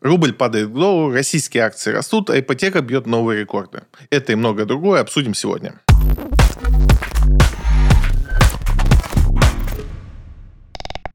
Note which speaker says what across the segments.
Speaker 1: Рубль падает к доллару, российские акции растут, а ипотека бьет новые рекорды. Это и многое другое обсудим сегодня.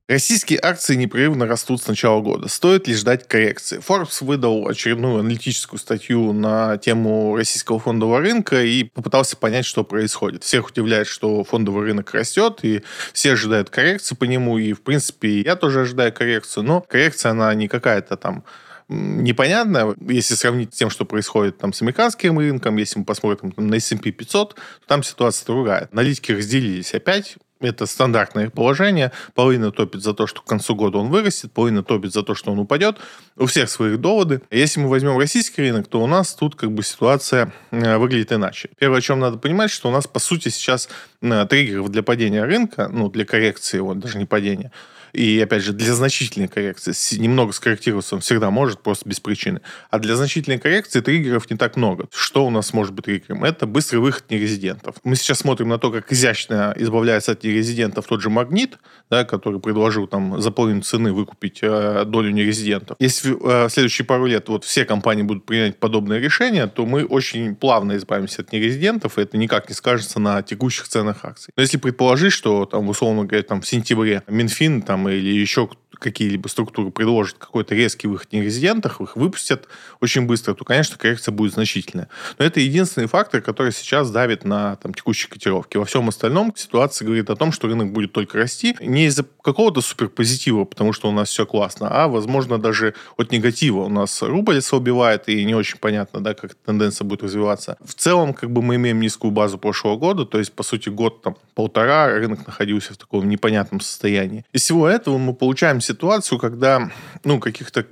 Speaker 1: Российские акции непрерывно растут с начала года. Стоит ли ждать коррекции? Forbes выдал очередную аналитическую статью на тему российского фондового рынка и попытался понять, что происходит. Всех удивляет, что фондовый рынок растет, и все ожидают коррекции по нему, и, в принципе, я тоже ожидаю коррекцию, но коррекция, она не какая-то там непонятно, если сравнить с тем, что происходит там с американским рынком, если мы посмотрим там, на S&P 500, то там ситуация другая. Аналитики разделились опять, это стандартное положение. Половина топит за то, что к концу года он вырастет, половина топит за то, что он упадет. У всех своих доводы. Если мы возьмем российский рынок, то у нас тут как бы ситуация э, выглядит иначе. Первое, о чем надо понимать, что у нас, по сути, сейчас э, триггеров для падения рынка, ну, для коррекции его, даже не падения, и, опять же, для значительной коррекции немного скорректироваться он всегда может, просто без причины. А для значительной коррекции триггеров не так много. Что у нас может быть триггером? Это быстрый выход нерезидентов. Мы сейчас смотрим на то, как изящно избавляется от нерезидентов тот же Магнит, да, который предложил там за половину цены выкупить э, долю нерезидентов. Если э, в следующие пару лет вот все компании будут принять подобное решение, то мы очень плавно избавимся от нерезидентов, и это никак не скажется на текущих ценах акций. Но если предположить, что там, условно говоря, там в сентябре Минфин там или еще какие-либо структуры предложат какой-то резкий выход нерезидентов, их выпустят очень быстро, то, конечно, коррекция будет значительная. Но это единственный фактор, который сейчас давит на там, текущие котировки. Во всем остальном ситуация говорит о том, что рынок будет только расти не из-за какого-то суперпозитива, потому что у нас все классно, а, возможно, даже от негатива. У нас рубль ослабевает, и не очень понятно, да, как тенденция будет развиваться. В целом, как бы мы имеем низкую базу прошлого года, то есть, по сути, год там полтора рынок находился в таком непонятном состоянии. Из всего этого мы получаем ситуацию, когда ну, каких-то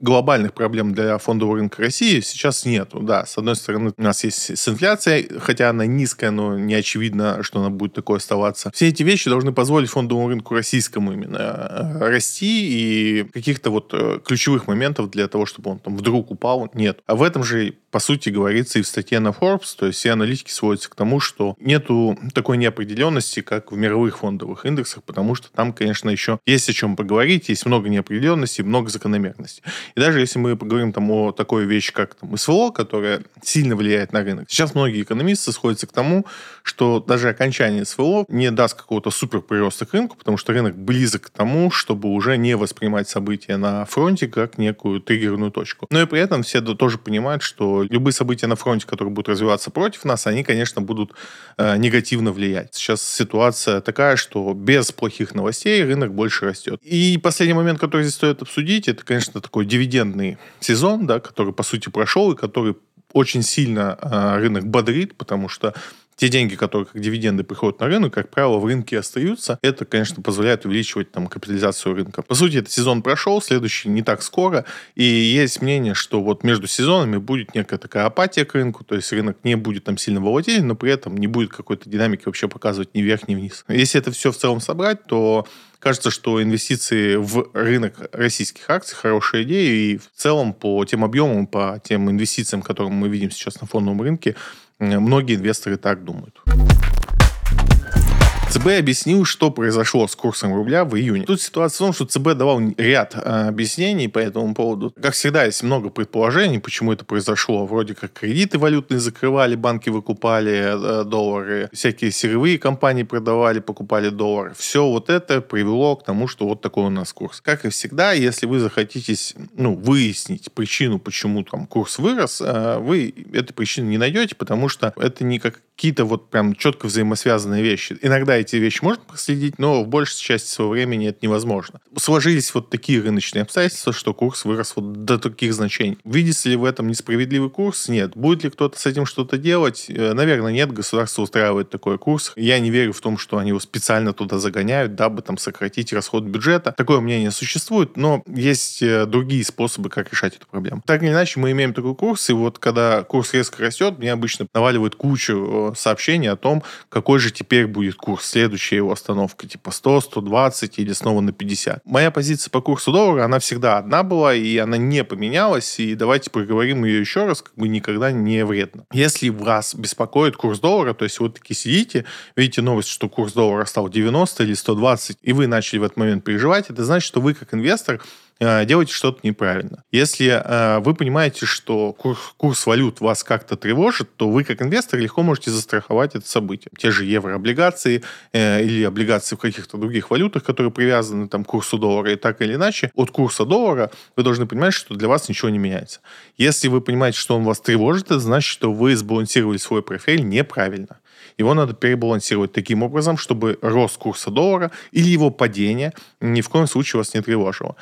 Speaker 1: глобальных проблем для фондового рынка России сейчас нету. Да, с одной стороны, у нас есть с инфляцией, хотя она низкая, но не очевидно, что она будет такой оставаться. Все эти вещи должны позволить фондовому рынку российскому именно э, расти, и каких-то вот э, ключевых моментов для того, чтобы он там вдруг упал, нет. А в этом же по сути, говорится и в статье на Forbes, то есть все аналитики сводятся к тому, что нету такой неопределенности, как в мировых фондовых индексах, потому что там, конечно, еще есть о чем поговорить, есть много неопределенности, много закономерностей. И даже если мы поговорим там о такой вещи, как там СВО, которая сильно влияет на рынок, сейчас многие экономисты сходятся к тому, что даже окончание СВО не даст какого-то супер прироста к рынку, потому что рынок близок к тому, чтобы уже не воспринимать события на фронте как некую триггерную точку. Но и при этом все тоже понимают, что любые события на фронте, которые будут развиваться против нас, они, конечно, будут э, негативно влиять. Сейчас ситуация такая, что без плохих новостей рынок больше растет. И последний момент, который здесь стоит обсудить, это, конечно, такой дивидендный сезон, да, который, по сути, прошел и который очень сильно э, рынок бодрит, потому что те деньги, которые как дивиденды приходят на рынок, как правило, в рынке остаются. Это, конечно, позволяет увеличивать там капитализацию рынка. По сути, этот сезон прошел, следующий не так скоро, и есть мнение, что вот между сезонами будет некая такая апатия к рынку, то есть рынок не будет там сильно волатилен, но при этом не будет какой-то динамики вообще показывать ни вверх, ни вниз. Если это все в целом собрать, то кажется, что инвестиции в рынок российских акций хорошая идея, и в целом по тем объемам, по тем инвестициям, которые мы видим сейчас на фондовом рынке, Многие инвесторы так думают. ЦБ объяснил, что произошло с курсом рубля в июне. Тут ситуация в том, что ЦБ давал ряд э, объяснений по этому поводу. Как всегда, есть много предположений, почему это произошло. Вроде как кредиты валютные закрывали, банки выкупали э, доллары, всякие сырьевые компании продавали, покупали доллары. Все вот это привело к тому, что вот такой у нас курс. Как и всегда, если вы захотите ну, выяснить причину, почему там курс вырос, э, вы этой причины не найдете, потому что это не какие-то вот прям четко взаимосвязанные вещи. Иногда эти вещи можно проследить, но в большей части своего времени это невозможно. Сложились вот такие рыночные обстоятельства, что курс вырос вот до таких значений. Видится ли в этом несправедливый курс? Нет. Будет ли кто-то с этим что-то делать? Э, наверное, нет. Государство устраивает такой курс. Я не верю в том, что они его специально туда загоняют, дабы там сократить расход бюджета. Такое мнение существует, но есть э, другие способы, как решать эту проблему. Так или иначе, мы имеем такой курс, и вот когда курс резко растет, мне обычно наваливают кучу э, сообщений о том, какой же теперь будет курс следующая его остановка, типа 100, 120 или снова на 50. Моя позиция по курсу доллара, она всегда одна была, и она не поменялась, и давайте проговорим ее еще раз, как бы никогда не вредно. Если вас беспокоит курс доллара, то есть вы таки сидите, видите новость, что курс доллара стал 90 или 120, и вы начали в этот момент переживать, это значит, что вы как инвестор делаете что-то неправильно. Если э, вы понимаете, что курс, курс валют вас как-то тревожит, то вы как инвестор легко можете застраховать это событие. Те же еврооблигации э, или облигации в каких-то других валютах, которые привязаны там, к курсу доллара, и так или иначе, от курса доллара вы должны понимать, что для вас ничего не меняется. Если вы понимаете, что он вас тревожит, это значит, что вы сбалансировали свой портфель неправильно. Его надо перебалансировать таким образом, чтобы рост курса доллара или его падение ни в коем случае вас не тревожило.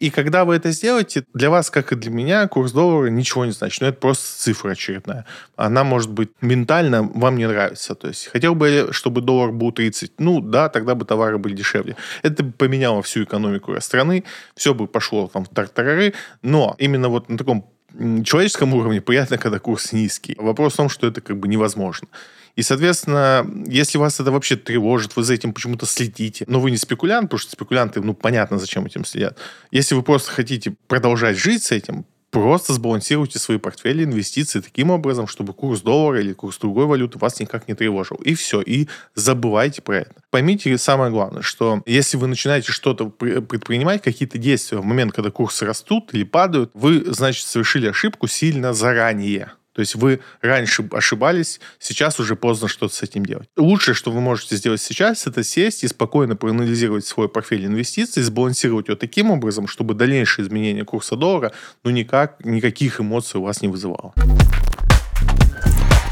Speaker 1: И когда вы это сделаете, для вас, как и для меня, курс доллара ничего не значит. Ну, это просто цифра очередная. Она, может быть, ментально вам не нравится. То есть хотел бы, чтобы доллар был 30. Ну, да, тогда бы товары были дешевле. Это бы поменяло всю экономику страны. Все бы пошло там в тартарары. Но именно вот на таком человеческом уровне приятно, когда курс низкий. Вопрос в том, что это как бы невозможно. И, соответственно, если вас это вообще тревожит, вы за этим почему-то следите, но вы не спекулянт, потому что спекулянты, ну, понятно, зачем этим следят. Если вы просто хотите продолжать жить с этим, просто сбалансируйте свои портфели инвестиции таким образом, чтобы курс доллара или курс другой валюты вас никак не тревожил. И все. И забывайте про это. Поймите самое главное, что если вы начинаете что-то предпринимать, какие-то действия в момент, когда курсы растут или падают, вы, значит, совершили ошибку сильно заранее. То есть вы раньше ошибались, сейчас уже поздно что-то с этим делать. Лучшее, что вы можете сделать сейчас, это сесть и спокойно проанализировать свой портфель инвестиций, сбалансировать его таким образом, чтобы дальнейшее изменение курса доллара ну никак, никаких эмоций у вас не вызывало.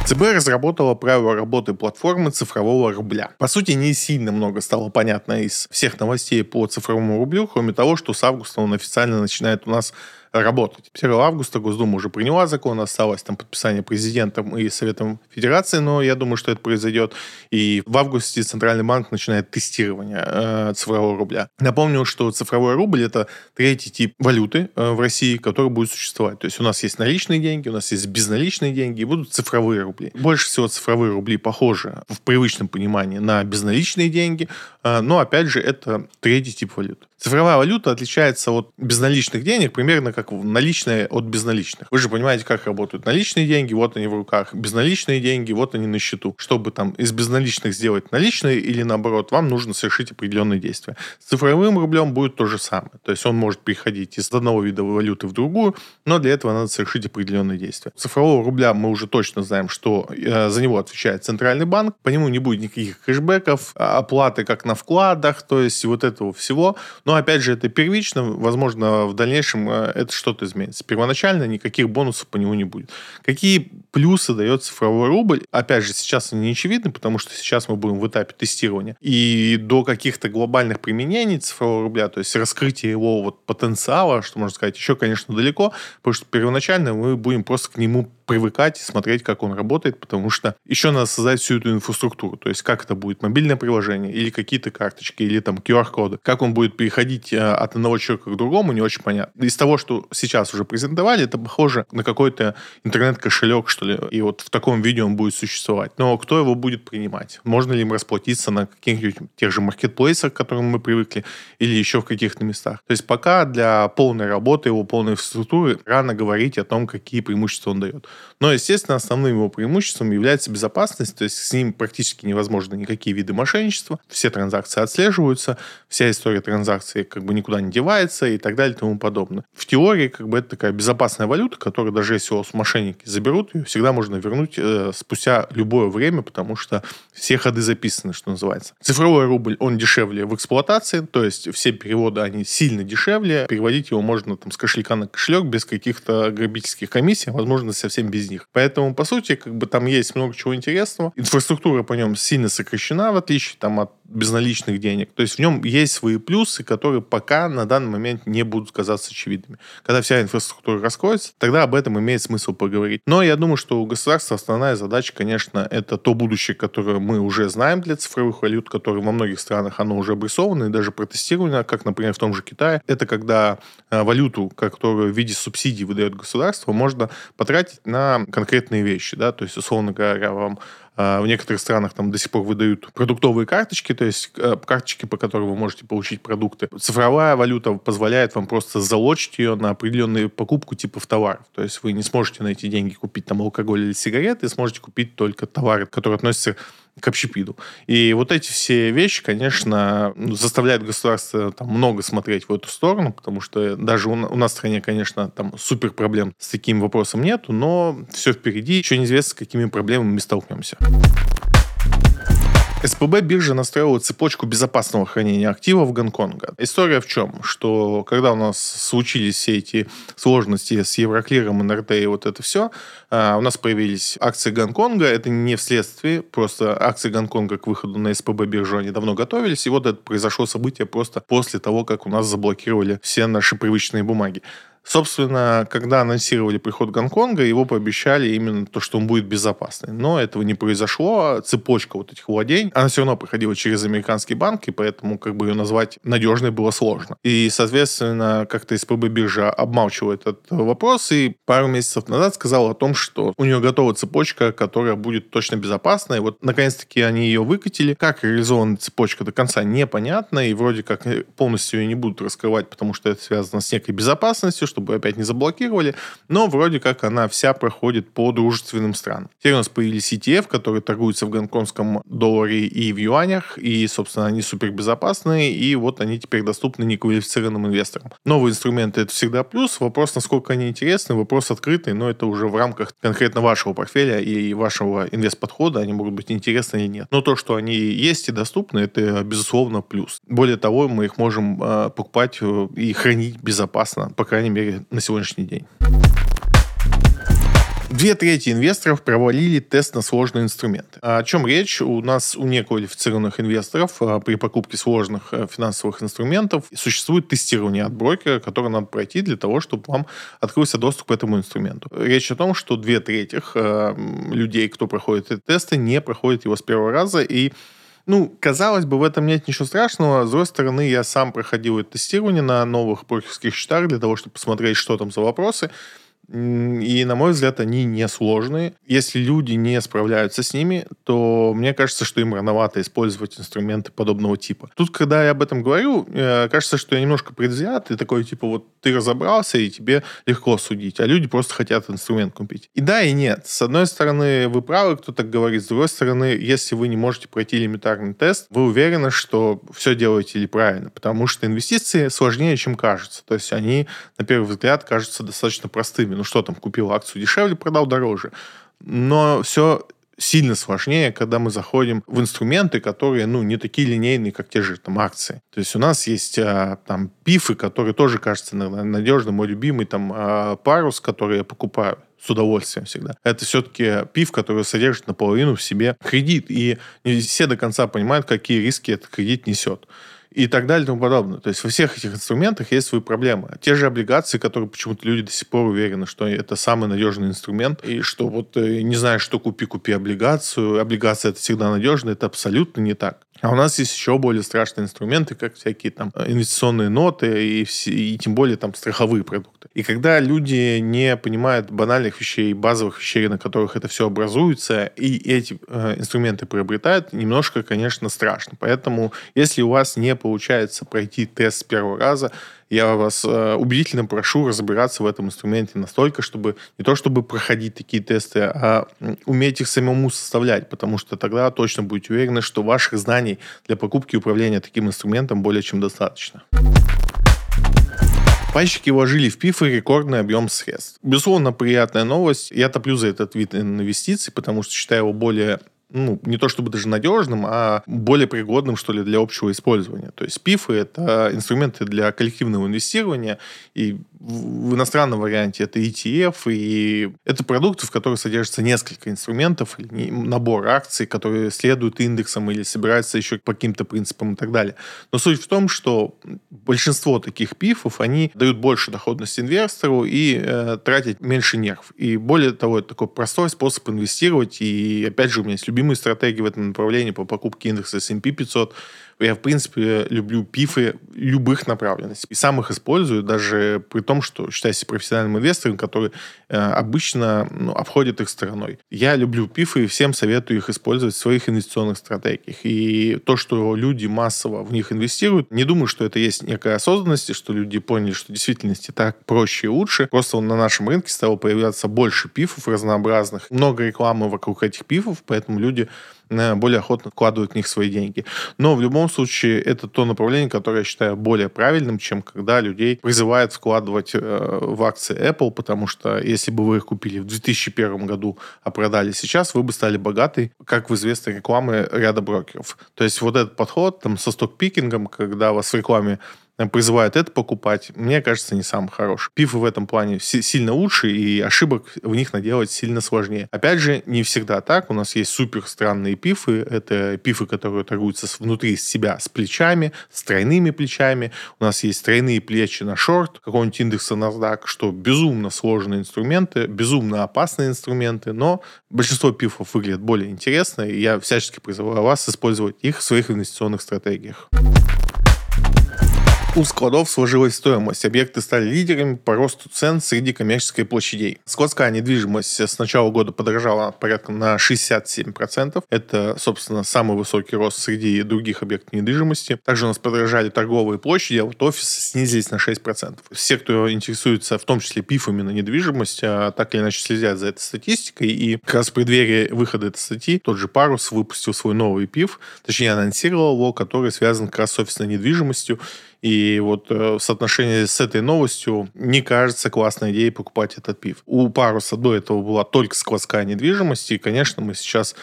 Speaker 1: ЦБ разработала правила работы платформы цифрового рубля. По сути, не сильно много стало понятно из всех новостей по цифровому рублю, кроме того, что с августа он официально начинает у нас работать. 1 августа Госдума уже приняла закон, осталось там подписание президентом и Советом Федерации, но я думаю, что это произойдет. И в августе Центральный банк начинает тестирование э, цифрового рубля. Напомню, что цифровой рубль это третий тип валюты э, в России, который будет существовать. То есть у нас есть наличные деньги, у нас есть безналичные деньги, и будут цифровые рубли. Больше всего цифровые рубли похожи в привычном понимании на безналичные деньги, э, но опять же это третий тип валюты. Цифровая валюта отличается от безналичных денег примерно как наличные от безналичных. Вы же понимаете, как работают наличные деньги, вот они в руках, безналичные деньги, вот они на счету. Чтобы там из безналичных сделать наличные или наоборот, вам нужно совершить определенные действия. С цифровым рублем будет то же самое. То есть он может переходить из одного вида валюты в другую, но для этого надо совершить определенные действия. Цифрового рубля мы уже точно знаем, что э, за него отвечает Центральный банк, по нему не будет никаких кэшбэков, а, оплаты как на вкладах, то есть вот этого всего. Но опять же, это первично, возможно, в дальнейшем э, это что-то изменится. Первоначально никаких бонусов по нему не будет. Какие плюсы дает цифровой рубль? Опять же, сейчас они не очевидны, потому что сейчас мы будем в этапе тестирования. И до каких-то глобальных применений цифрового рубля, то есть раскрытия его вот потенциала, что можно сказать, еще, конечно, далеко, потому что первоначально мы будем просто к нему привыкать и смотреть, как он работает, потому что еще надо создать всю эту инфраструктуру. То есть как это будет мобильное приложение или какие-то карточки, или там QR-коды. Как он будет переходить э, от одного человека к другому, не очень понятно. Из того, что сейчас уже презентовали, это похоже на какой-то интернет-кошелек, что ли. И вот в таком виде он будет существовать. Но кто его будет принимать? Можно ли им расплатиться на каких-нибудь тех же маркетплейсах, к которым мы привыкли, или еще в каких-то местах? То есть пока для полной работы его, полной инфраструктуры рано говорить о том, какие преимущества он дает. Но, естественно, основным его преимуществом является безопасность, то есть с ним практически невозможно никакие виды мошенничества, все транзакции отслеживаются, вся история транзакции как бы никуда не девается и так далее и тому подобное. В теории как бы это такая безопасная валюта, которую даже если у вас мошенники заберут, ее всегда можно вернуть э, спустя любое время, потому что все ходы записаны, что называется. Цифровой рубль, он дешевле в эксплуатации, то есть все переводы, они сильно дешевле, переводить его можно там с кошелька на кошелек без каких-то грабительских комиссий, возможно совсем без них. Поэтому, по сути, как бы там есть много чего интересного. Инфраструктура по нем сильно сокращена, в отличие там, от безналичных денег. То есть в нем есть свои плюсы, которые пока на данный момент не будут казаться очевидными. Когда вся инфраструктура раскроется, тогда об этом имеет смысл поговорить. Но я думаю, что у государства основная задача, конечно, это то будущее, которое мы уже знаем для цифровых валют, которое во многих странах оно уже обрисовано и даже протестировано, как, например, в том же Китае. Это когда э, валюту, которую в виде субсидий выдает государство, можно потратить на конкретные вещи. Да? То есть, условно говоря, вам в некоторых странах там до сих пор выдают продуктовые карточки, то есть э, карточки, по которым вы можете получить продукты. Цифровая валюта позволяет вам просто залочить ее на определенную покупку типов товаров. То есть вы не сможете на эти деньги купить там алкоголь или сигареты, сможете купить только товары, которые относятся к общепиту. И вот эти все вещи, конечно, заставляют государство там много смотреть в эту сторону, потому что даже у, у нас в стране, конечно, там супер проблем с таким вопросом нету, но все впереди, еще неизвестно, с какими проблемами мы столкнемся. СПБ биржа настроила цепочку безопасного хранения активов Гонконга. История в чем? Что когда у нас случились все эти сложности с Евроклиром, НРТ и вот это все, а, у нас появились акции Гонконга. Это не вследствие, просто акции Гонконга к выходу на СПБ биржу они давно готовились. И вот это произошло событие просто после того, как у нас заблокировали все наши привычные бумаги. Собственно, когда анонсировали приход Гонконга, его пообещали именно то, что он будет безопасный. Но этого не произошло. Цепочка вот этих владений, она все равно проходила через американский банк, и поэтому как бы ее назвать надежной было сложно. И, соответственно, как-то СПБ биржа обмалчивала этот вопрос, и пару месяцев назад сказала о том, что у нее готова цепочка, которая будет точно безопасной. Вот, наконец-таки, они ее выкатили. Как реализована цепочка до конца непонятно, и вроде как полностью ее не будут раскрывать, потому что это связано с некой безопасностью, что чтобы опять не заблокировали, но вроде как она вся проходит по дружественным странам. Теперь у нас появились ETF, которые торгуются в гонконгском долларе и в юанях, и, собственно, они супербезопасные, и вот они теперь доступны неквалифицированным инвесторам. Новые инструменты — это всегда плюс. Вопрос, насколько они интересны, вопрос открытый, но это уже в рамках конкретно вашего портфеля и вашего инвест-подхода, они могут быть интересны или нет. Но то, что они есть и доступны, это, безусловно, плюс. Более того, мы их можем э, покупать и хранить безопасно, по крайней мере, на сегодняшний день. Две трети инвесторов провалили тест на сложные инструменты. О чем речь? У нас у неквалифицированных инвесторов а, при покупке сложных э, финансовых инструментов существует тестирование от брокера, которое надо пройти для того, чтобы вам открылся доступ к этому инструменту. Речь о том, что две трети людей, кто проходит эти тесты, не проходят его с первого раза, и ну, казалось бы, в этом нет ничего страшного. С другой стороны, я сам проходил это тестирование на новых брокерских счетах для того, чтобы посмотреть, что там за вопросы. И, на мой взгляд, они не сложные. Если люди не справляются с ними, то мне кажется, что им рановато использовать инструменты подобного типа. Тут, когда я об этом говорю, э, кажется, что я немножко предвзят, и такой, типа, вот ты разобрался, и тебе легко судить, а люди просто хотят инструмент купить. И да, и нет. С одной стороны, вы правы, кто так говорит. С другой стороны, если вы не можете пройти элементарный тест, вы уверены, что все делаете ли правильно, потому что инвестиции сложнее, чем кажется. То есть они, на первый взгляд, кажутся достаточно простыми ну что там, купил акцию дешевле, продал дороже. Но все сильно сложнее, когда мы заходим в инструменты, которые, ну, не такие линейные, как те же там акции. То есть у нас есть а, там пифы, которые тоже кажется надежным. Мой любимый там а, парус, который я покупаю с удовольствием всегда. Это все-таки пив, который содержит наполовину в себе кредит. И не все до конца понимают, какие риски этот кредит несет и так далее и тому подобное. То есть во всех этих инструментах есть свои проблемы. Те же облигации, которые почему-то люди до сих пор уверены, что это самый надежный инструмент, и что вот э, не знаешь, что купи, купи облигацию. Облигация это всегда надежно, это абсолютно не так. А у нас есть еще более страшные инструменты, как всякие там инвестиционные ноты и, и тем более там страховые продукты. И когда люди не понимают банальных вещей, базовых вещей, на которых это все образуется, и эти э, инструменты приобретают, немножко, конечно, страшно. Поэтому, если у вас не получается пройти тест с первого раза, я вас э, убедительно прошу разбираться в этом инструменте настолько, чтобы не то чтобы проходить такие тесты, а уметь их самому составлять, потому что тогда точно будете уверены, что ваших знаний для покупки и управления таким инструментом более чем достаточно. Пайщики вложили в пифы рекордный объем средств. Безусловно, приятная новость. Я топлю за этот вид инвестиций, потому что считаю его более ну, не то чтобы даже надежным, а более пригодным, что ли, для общего использования. То есть пифы — это инструменты для коллективного инвестирования, и в иностранном варианте это ETF, и это продукты, в которых содержится несколько инструментов, набор акций, которые следуют индексам или собираются еще по каким-то принципам и так далее. Но суть в том, что большинство таких пифов, они дают больше доходности инвестору и э, тратят меньше нерв. И более того, это такой простой способ инвестировать, и опять же, у меня есть любимые стратегии в этом направлении по покупке индекса S&P 500, я, в принципе, люблю пифы любых направленностей. И сам их использую, даже при том, что считаюсь профессиональным инвестором, который э, обычно ну, обходит их стороной. Я люблю пифы и всем советую их использовать в своих инвестиционных стратегиях. И то, что люди массово в них инвестируют, не думаю, что это есть некая осознанность, что люди поняли, что в действительности так проще и лучше. Просто на нашем рынке стало появляться больше пифов разнообразных, много рекламы вокруг этих пифов, поэтому люди более охотно вкладывают в них свои деньги. Но в любом случае это то направление, которое я считаю более правильным, чем когда людей призывают вкладывать э, в акции Apple, потому что если бы вы их купили в 2001 году, а продали сейчас, вы бы стали богаты, как в известной рекламе ряда брокеров. То есть вот этот подход там со сток-пикингом, когда вас в рекламе призывают это покупать, мне кажется, не самый хороший. Пифы в этом плане сильно лучше, и ошибок в них наделать сильно сложнее. Опять же, не всегда так. У нас есть супер странные пифы. Это пифы, которые торгуются внутри себя с плечами, с тройными плечами. У нас есть тройные плечи на шорт, какого-нибудь индекса NASDAQ, что безумно сложные инструменты, безумно опасные инструменты, но большинство пифов выглядят более интересно, и я всячески призываю вас использовать их в своих инвестиционных стратегиях. У складов сложилась стоимость. Объекты стали лидерами по росту цен среди коммерческих площадей. Складская недвижимость с начала года подорожала порядка на 67%. Это, собственно, самый высокий рост среди других объектов недвижимости. Также у нас подорожали торговые площади, а вот офисы снизились на 6%. Все, кто интересуется в том числе пифами на недвижимость, а так или иначе следят за этой статистикой. И как раз в преддверии выхода этой статьи тот же Парус выпустил свой новый пиф, точнее анонсировал его, который связан как раз с офисной недвижимостью. И вот э, в соотношении с этой новостью не кажется классной идеей покупать этот пив. У Паруса до этого была только складская недвижимость, и, конечно, мы сейчас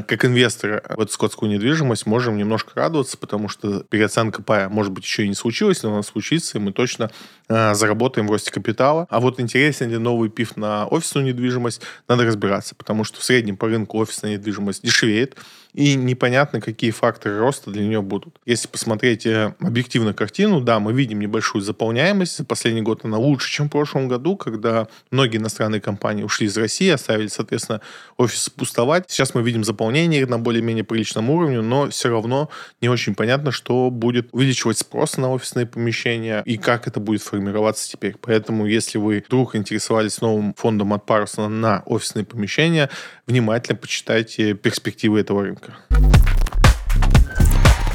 Speaker 1: как инвесторы в эту складскую недвижимость можем немножко радоваться, потому что переоценка пая, может быть, еще и не случилась, но она случится, и мы точно э, заработаем в росте капитала. А вот интересен ли новый пив на офисную недвижимость, надо разбираться, потому что в среднем по рынку офисная недвижимость дешевеет, и непонятно, какие факторы роста для нее будут. Если посмотреть э, объективно картину, да, мы видим небольшую заполняемость. За последний год она лучше, чем в прошлом году, когда многие иностранные компании ушли из России, оставили, соответственно, офисы пустовать. Сейчас мы видим заполнение на более-менее приличном уровне, но все равно не очень понятно, что будет увеличивать спрос на офисные помещения и как это будет формироваться теперь. Поэтому, если вы вдруг интересовались новым фондом от Парусона на офисные помещения, внимательно почитайте перспективы этого рынка.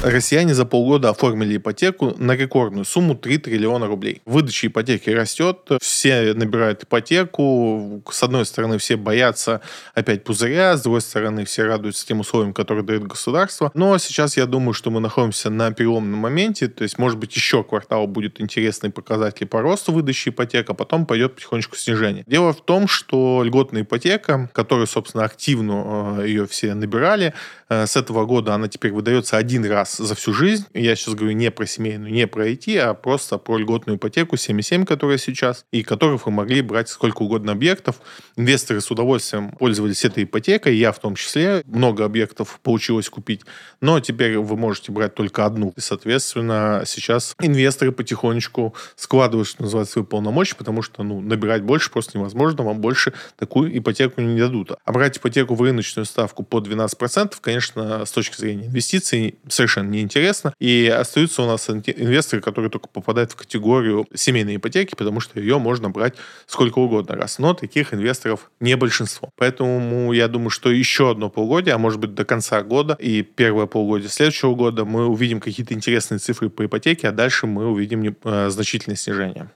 Speaker 1: Россияне за полгода оформили ипотеку на рекордную сумму 3 триллиона рублей. Выдача ипотеки растет, все набирают ипотеку. С одной стороны, все боятся опять пузыря, с другой стороны, все радуются тем условиям, которые дает государство. Но сейчас я думаю, что мы находимся на переломном моменте, то есть, может быть, еще квартал будет интересный показатель по росту выдачи ипотек, а потом пойдет потихонечку снижение. Дело в том, что льготная ипотека, которую, собственно, активно э, ее все набирали, э, с этого года она теперь выдается один раз раз за всю жизнь. Я сейчас говорю не про семейную, не про IT, а просто про льготную ипотеку 7,7, которая сейчас, и которых вы могли брать сколько угодно объектов. Инвесторы с удовольствием пользовались этой ипотекой, я в том числе. Много объектов получилось купить, но теперь вы можете брать только одну. И, соответственно, сейчас инвесторы потихонечку складывают, что называется, свои полномочия, потому что ну, набирать больше просто невозможно, вам больше такую ипотеку не дадут. А брать ипотеку в рыночную ставку по 12%, конечно, с точки зрения инвестиций, совершенно совершенно неинтересно. И остаются у нас инвесторы, которые только попадают в категорию семейной ипотеки, потому что ее можно брать сколько угодно раз. Но таких инвесторов не большинство. Поэтому я думаю, что еще одно полугодие, а может быть до конца года и первое полугодие следующего года мы увидим какие-то интересные цифры по ипотеке, а дальше мы увидим э, значительное снижение.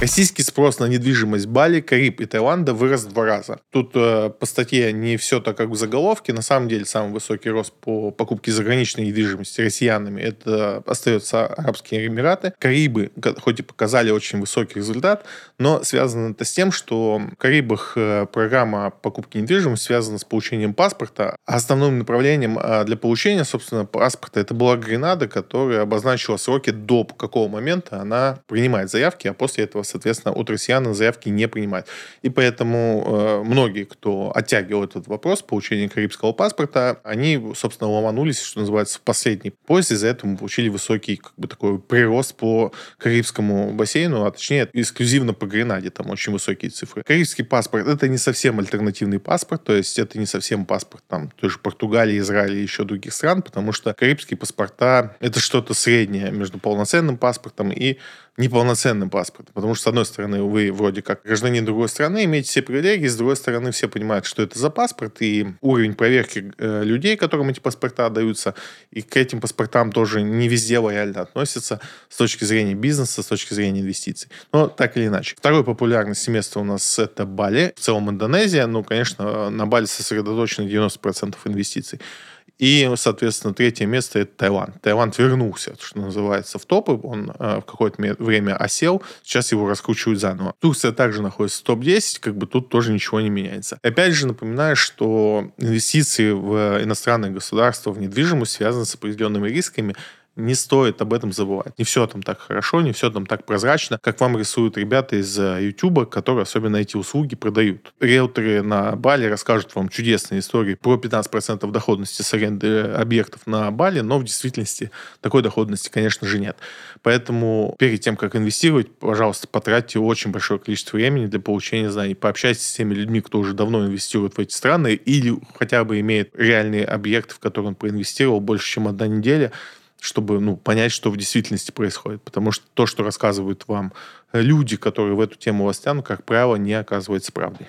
Speaker 1: Российский спрос на недвижимость Бали, Кариб и Таиланда вырос в два раза. Тут э, по статье не все так, как в заголовке. На самом деле самый высокий рост по покупке заграничной недвижимости россиянами это остается Арабские Эмираты. Карибы, хоть и показали очень высокий результат, но связано это с тем, что в Карибах э, программа покупки недвижимости связана с получением паспорта. А основным направлением э, для получения, собственно, паспорта это была Гренада, которая обозначила сроки до какого момента она принимает заявки, а после этого соответственно, от россиян заявки не принимают. И поэтому э, многие, кто оттягивал этот вопрос получения карибского паспорта, они, собственно, ломанулись, что называется, в последний поезд, из-за этого получили высокий как бы такой прирост по карибскому бассейну, а точнее эксклюзивно по Гренаде, там очень высокие цифры. Карибский паспорт — это не совсем альтернативный паспорт, то есть это не совсем паспорт там той же Португалии, Израиля и еще других стран, потому что карибские паспорта — это что-то среднее между полноценным паспортом и неполноценным паспортом. Потому что, с одной стороны, вы вроде как гражданин другой страны, имеете все привилегии, с другой стороны, все понимают, что это за паспорт, и уровень проверки э, людей, которым эти паспорта отдаются, и к этим паспортам тоже не везде лояльно относятся с точки зрения бизнеса, с точки зрения инвестиций. Но так или иначе. Второй популярности место у нас это Бали, в целом Индонезия. Ну, конечно, на Бали сосредоточено 90% инвестиций. И, соответственно, третье место это Таиланд. Таиланд вернулся, что называется, в топы. Он э, в какое-то время осел. Сейчас его раскручивают заново. Турция также находится в топ-10. Как бы тут тоже ничего не меняется. Опять же, напоминаю, что инвестиции в иностранные государства, в недвижимость связаны с определенными рисками не стоит об этом забывать. Не все там так хорошо, не все там так прозрачно, как вам рисуют ребята из YouTube, которые особенно эти услуги продают. Риэлторы на Бали расскажут вам чудесные истории про 15% доходности с аренды объектов на Бали, но в действительности такой доходности, конечно же, нет. Поэтому перед тем, как инвестировать, пожалуйста, потратьте очень большое количество времени для получения знаний. Пообщайтесь с теми людьми, кто уже давно инвестирует в эти страны или хотя бы имеет реальные объекты, в которые он проинвестировал больше, чем одна неделя, чтобы ну, понять, что в действительности происходит. Потому что то, что рассказывают вам люди, которые в эту тему вас тянут, как правило, не оказывается правдой.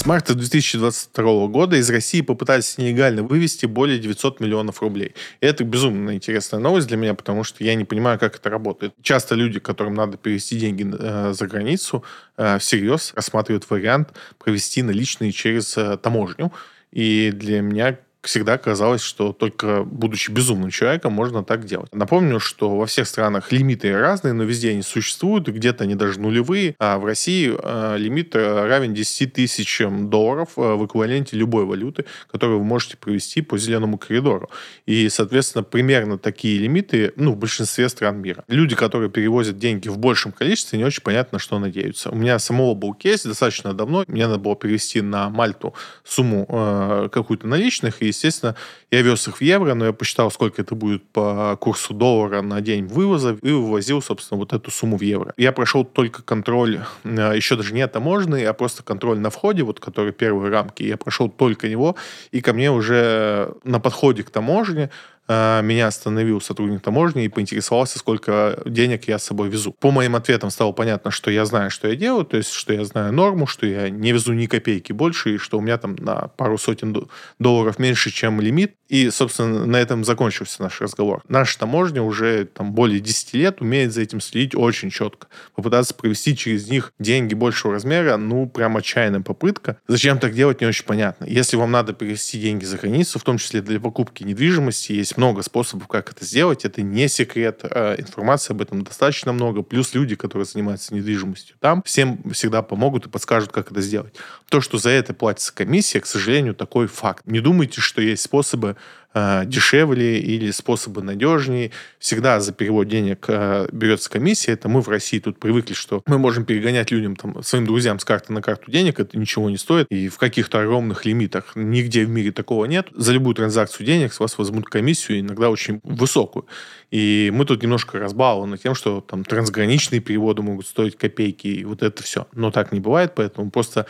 Speaker 1: С марта 2022 года из России попытались нелегально вывести более 900 миллионов рублей. И это безумно интересная новость для меня, потому что я не понимаю, как это работает. Часто люди, которым надо перевести деньги э, за границу, э, всерьез рассматривают вариант провести наличные через э, таможню. И для меня всегда казалось, что только будучи безумным человеком можно так делать. Напомню, что во всех странах лимиты разные, но везде они существуют, где-то они даже нулевые, а в России э, лимит э, равен 10 тысячам долларов э, в эквиваленте любой валюты, которую вы можете провести по зеленому коридору. И, соответственно, примерно такие лимиты ну, в большинстве стран мира. Люди, которые перевозят деньги в большем количестве, не очень понятно, что надеются. У меня самого был кейс достаточно давно. Мне надо было перевести на Мальту сумму э, какую-то наличных, и естественно, я вез их в евро, но я посчитал, сколько это будет по курсу доллара на день вывоза, и вывозил, собственно, вот эту сумму в евро. Я прошел только контроль, э, еще даже не таможенный, а просто контроль на входе, вот который первые рамки, я прошел только него, и ко мне уже на подходе к таможне Э, меня остановил сотрудник таможни и поинтересовался, сколько денег я с собой везу. По моим ответам стало понятно, что я знаю, что я делаю, то есть, что я знаю норму, что я не везу ни копейки больше, и что у меня там на пару сотен долларов меньше, чем лимит. И, собственно, на этом закончился наш разговор. Наша таможня уже там более 10 лет умеет за этим следить очень четко. Попытаться провести через них деньги большего размера, ну, прям отчаянная попытка. Зачем так делать, не очень понятно. Если вам надо перевести деньги за границу, в том числе для покупки недвижимости, есть много способов, как это сделать. Это не секрет. А информации об этом достаточно много. Плюс люди, которые занимаются недвижимостью там, всем всегда помогут и подскажут, как это сделать. То, что за это платится комиссия, к сожалению, такой факт. Не думайте, что есть способы э, дешевле или способы надежнее. Всегда за перевод денег э, берется комиссия. Это мы в России тут привыкли, что мы можем перегонять людям, там, своим друзьям с карты на карту денег, это ничего не стоит. И в каких-то огромных лимитах нигде в мире такого нет. За любую транзакцию денег с вас возьмут комиссию, иногда очень высокую. И мы тут немножко разбалованы тем, что там трансграничные переводы могут стоить копейки, и вот это все. Но так не бывает, поэтому просто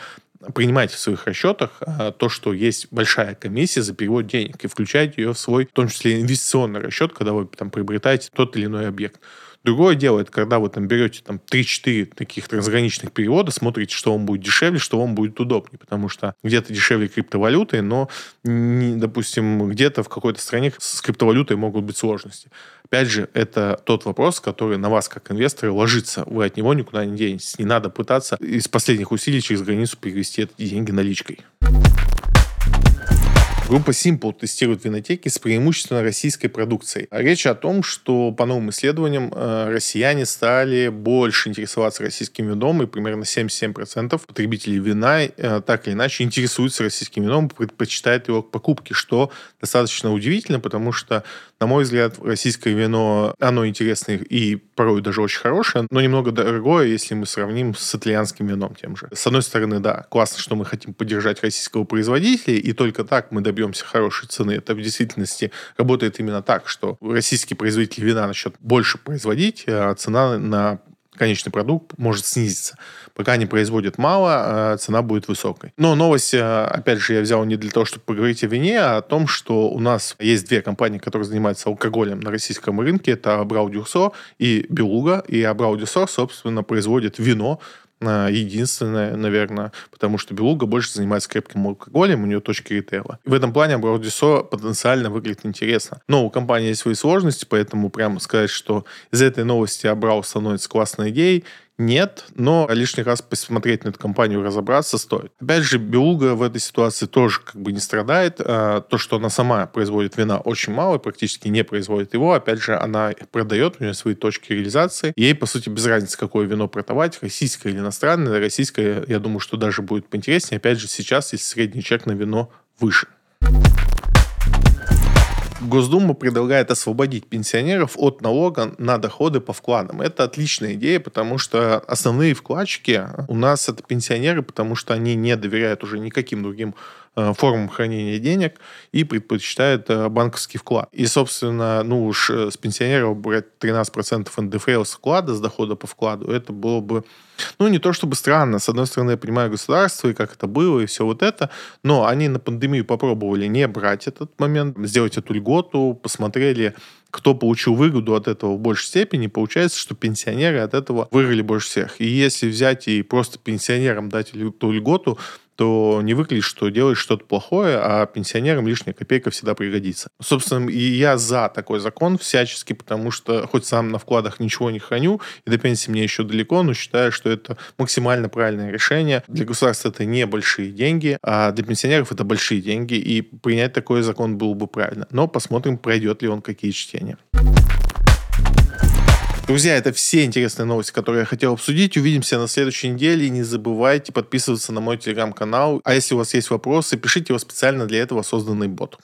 Speaker 1: принимайте в своих расчетах а, то, что есть большая комиссия за перевод денег, и включайте ее в свой, в том числе инвестиционный расчет, когда вы там приобретаете тот или иной объект. Другое дело, это когда вы там берете там 3-4 таких трансграничных перевода, смотрите, что вам будет дешевле, что вам будет удобнее, потому что где-то дешевле криптовалюты, но, не, допустим, где-то в какой-то стране с криптовалютой могут быть сложности. Опять же, это тот вопрос, который на вас, как инвесторы, ложится. Вы от него никуда не денетесь. Не надо пытаться из последних усилий через границу перевести эти деньги наличкой. Группа Simple тестирует винотеки с преимущественно российской продукцией. Речь о том, что по новым исследованиям э, россияне стали больше интересоваться российским вином, и примерно 77% потребителей вина э, так или иначе интересуются российским вином, предпочитают его к покупке, что достаточно удивительно, потому что, на мой взгляд, российское вино, оно интересное и порой даже очень хорошее, но немного дорогое, если мы сравним с итальянским вином тем же. С одной стороны, да, классно, что мы хотим поддержать российского производителя, и только так мы добьемся хорошей цены. Это в действительности работает именно так, что российский производитель вина начнет больше производить, а цена на конечный продукт может снизиться. Пока они производят мало, э, цена будет высокой. Но новость, э, опять же, я взял не для того, чтобы поговорить о вине, а о том, что у нас есть две компании, которые занимаются алкоголем на российском рынке. Это Абрау Дюрсо и Белуга. И Абрау Дюрсо, собственно, производит вино, э, единственное, наверное, потому что Белуга больше занимается крепким алкоголем, у нее точки ритейла. В этом плане Абраудисо потенциально выглядит интересно. Но у компании есть свои сложности, поэтому прямо сказать, что из этой новости Абрау становится классной идеей, нет, но лишний раз посмотреть на эту компанию, разобраться стоит. Опять же, Белуга в этой ситуации тоже как бы не страдает. А, то, что она сама производит вина, очень мало, практически не производит его. Опять же, она продает, у нее свои точки реализации. Ей, по сути, без разницы, какое вино продавать, российское или иностранное. Российское, я думаю, что даже будет поинтереснее. Опять же, сейчас, если средний чек на вино выше. Госдума предлагает освободить пенсионеров от налога на доходы по вкладам. Это отличная идея, потому что основные вкладчики у нас это пенсионеры, потому что они не доверяют уже никаким другим формам хранения денег и предпочитает э, банковский вклад. И, собственно, ну уж э, с пенсионеров брать 13% НДФЛ с вклада, с дохода по вкладу, это было бы, ну, не то чтобы странно. С одной стороны, я понимаю государство и как это было, и все вот это, но они на пандемию попробовали не брать этот момент, сделать эту льготу, посмотрели, кто получил выгоду от этого в большей степени, получается, что пенсионеры от этого выиграли больше всех. И если взять и просто пенсионерам дать эту льготу, то не выглядит, что делаешь что-то плохое, а пенсионерам лишняя копейка всегда пригодится. Собственно, и я за такой закон всячески, потому что хоть сам на вкладах ничего не храню, и до пенсии мне еще далеко, но считаю, что это максимально правильное решение. Для государства это небольшие деньги, а для пенсионеров это большие деньги, и принять такой закон было бы правильно. Но посмотрим, пройдет ли он какие чтения. Друзья, это все интересные новости, которые я хотел обсудить. Увидимся на следующей неделе. Не забывайте подписываться на мой телеграм-канал. А если у вас есть вопросы, пишите его специально для этого созданный бот.